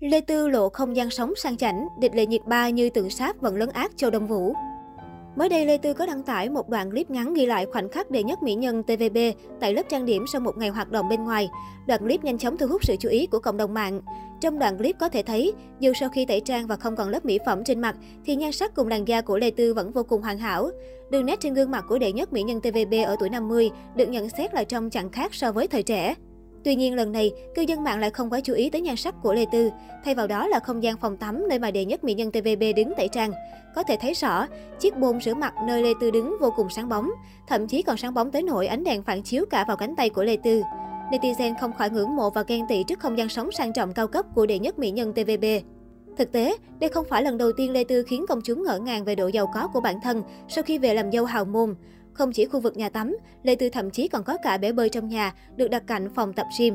Lê Tư lộ không gian sống sang chảnh, địch lệ nhiệt ba như tượng sáp vẫn lấn ác Châu Đông Vũ. Mới đây, Lê Tư có đăng tải một đoạn clip ngắn ghi lại khoảnh khắc đệ nhất mỹ nhân TVB tại lớp trang điểm sau một ngày hoạt động bên ngoài. Đoạn clip nhanh chóng thu hút sự chú ý của cộng đồng mạng. Trong đoạn clip có thể thấy, dù sau khi tẩy trang và không còn lớp mỹ phẩm trên mặt, thì nhan sắc cùng làn da của Lê Tư vẫn vô cùng hoàn hảo. Đường nét trên gương mặt của đệ nhất mỹ nhân TVB ở tuổi 50 được nhận xét là trông chẳng khác so với thời trẻ. Tuy nhiên lần này, cư dân mạng lại không quá chú ý tới nhan sắc của Lê Tư, thay vào đó là không gian phòng tắm nơi mà đệ nhất mỹ nhân TVB đứng tẩy trang. Có thể thấy rõ, chiếc bồn rửa mặt nơi Lê Tư đứng vô cùng sáng bóng, thậm chí còn sáng bóng tới nỗi ánh đèn phản chiếu cả vào cánh tay của Lê Tư. Netizen không khỏi ngưỡng mộ và ghen tị trước không gian sống sang trọng cao cấp của đệ nhất mỹ nhân TVB. Thực tế, đây không phải lần đầu tiên Lê Tư khiến công chúng ngỡ ngàng về độ giàu có của bản thân sau khi về làm dâu hào môn. Không chỉ khu vực nhà tắm, Lê Tư thậm chí còn có cả bể bơi trong nhà, được đặt cạnh phòng tập gym.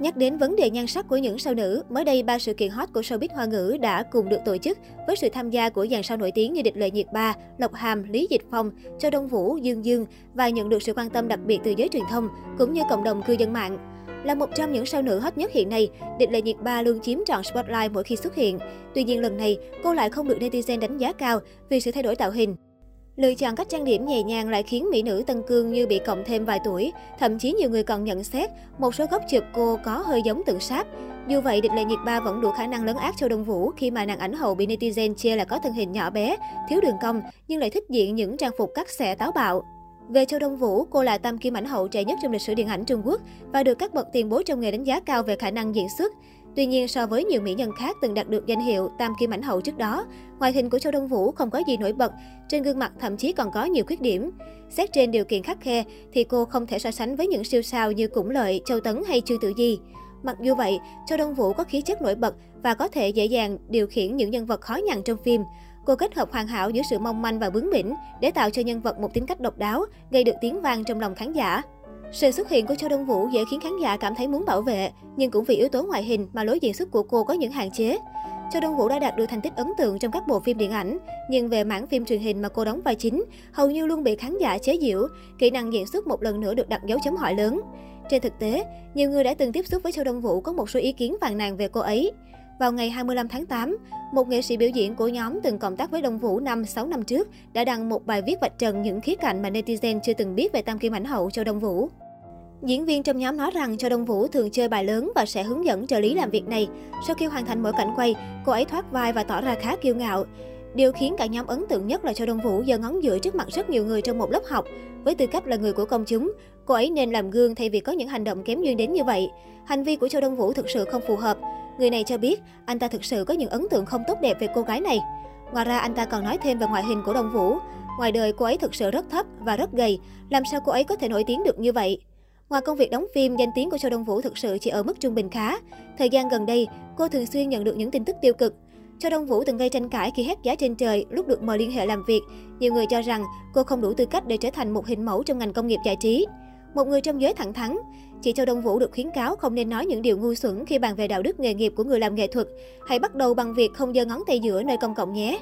Nhắc đến vấn đề nhan sắc của những sao nữ, mới đây ba sự kiện hot của showbiz hoa ngữ đã cùng được tổ chức với sự tham gia của dàn sao nổi tiếng như Địch Lệ Nhiệt Ba, Lộc Hàm, Lý Dịch Phong, Châu Đông Vũ, Dương Dương và nhận được sự quan tâm đặc biệt từ giới truyền thông cũng như cộng đồng cư dân mạng. Là một trong những sao nữ hot nhất hiện nay, Địch Lệ Nhiệt Ba luôn chiếm trọn spotlight mỗi khi xuất hiện. Tuy nhiên lần này, cô lại không được netizen đánh giá cao vì sự thay đổi tạo hình. Lựa chọn cách trang điểm nhẹ nhàng lại khiến mỹ nữ Tân Cương như bị cộng thêm vài tuổi. Thậm chí nhiều người còn nhận xét một số góc chụp cô có hơi giống tượng sáp. Dù vậy, địch lệ nhiệt ba vẫn đủ khả năng lấn át Châu Đông Vũ khi mà nàng ảnh hậu bị netizen chê là có thân hình nhỏ bé, thiếu đường cong nhưng lại thích diện những trang phục cắt xẻ táo bạo. Về Châu Đông Vũ, cô là tam kim ảnh hậu trẻ nhất trong lịch sử điện ảnh Trung Quốc và được các bậc tiền bối trong nghề đánh giá cao về khả năng diễn xuất. Tuy nhiên, so với nhiều mỹ nhân khác từng đạt được danh hiệu tam kim ảnh hậu trước đó, ngoại hình của Châu Đông Vũ không có gì nổi bật, trên gương mặt thậm chí còn có nhiều khuyết điểm. Xét trên điều kiện khắc khe, thì cô không thể so sánh với những siêu sao như Củng Lợi, Châu Tấn hay Trương Tử Di. Mặc dù vậy, Châu Đông Vũ có khí chất nổi bật và có thể dễ dàng điều khiển những nhân vật khó nhằn trong phim. Cô kết hợp hoàn hảo giữa sự mong manh và bướng bỉnh để tạo cho nhân vật một tính cách độc đáo, gây được tiếng vang trong lòng khán giả. Sự xuất hiện của Châu Đông Vũ dễ khiến khán giả cảm thấy muốn bảo vệ, nhưng cũng vì yếu tố ngoại hình mà lối diễn xuất của cô có những hạn chế. Châu Đông Vũ đã đạt được thành tích ấn tượng trong các bộ phim điện ảnh, nhưng về mảng phim truyền hình mà cô đóng vai chính, hầu như luôn bị khán giả chế giễu, kỹ năng diễn xuất một lần nữa được đặt dấu chấm hỏi lớn. Trên thực tế, nhiều người đã từng tiếp xúc với Châu Đông Vũ có một số ý kiến phàn nàn về cô ấy. Vào ngày 25 tháng 8, một nghệ sĩ biểu diễn của nhóm từng cộng tác với Đông Vũ năm 6 năm trước đã đăng một bài viết vạch trần những khía cạnh mà netizen chưa từng biết về tam kim ảnh hậu Châu Đông Vũ. Diễn viên trong nhóm nói rằng Châu Đông Vũ thường chơi bài lớn và sẽ hướng dẫn trợ lý làm việc này. Sau khi hoàn thành mỗi cảnh quay, cô ấy thoát vai và tỏ ra khá kiêu ngạo. Điều khiến cả nhóm ấn tượng nhất là Châu Đông Vũ giơ ngón giữa trước mặt rất nhiều người trong một lớp học. Với tư cách là người của công chúng, cô ấy nên làm gương thay vì có những hành động kém duyên đến như vậy. Hành vi của Châu Đông Vũ thực sự không phù hợp. Người này cho biết anh ta thực sự có những ấn tượng không tốt đẹp về cô gái này. Ngoài ra anh ta còn nói thêm về ngoại hình của Đông Vũ. Ngoài đời cô ấy thực sự rất thấp và rất gầy, làm sao cô ấy có thể nổi tiếng được như vậy? Ngoài công việc đóng phim, danh tiếng của Châu Đông Vũ thực sự chỉ ở mức trung bình khá. Thời gian gần đây, cô thường xuyên nhận được những tin tức tiêu cực. Châu Đông Vũ từng gây tranh cãi khi hét giá trên trời lúc được mời liên hệ làm việc. Nhiều người cho rằng cô không đủ tư cách để trở thành một hình mẫu trong ngành công nghiệp giải trí. Một người trong giới thẳng thắn, chị Châu Đông Vũ được khuyến cáo không nên nói những điều ngu xuẩn khi bàn về đạo đức nghề nghiệp của người làm nghệ thuật. Hãy bắt đầu bằng việc không giơ ngón tay giữa nơi công cộng nhé.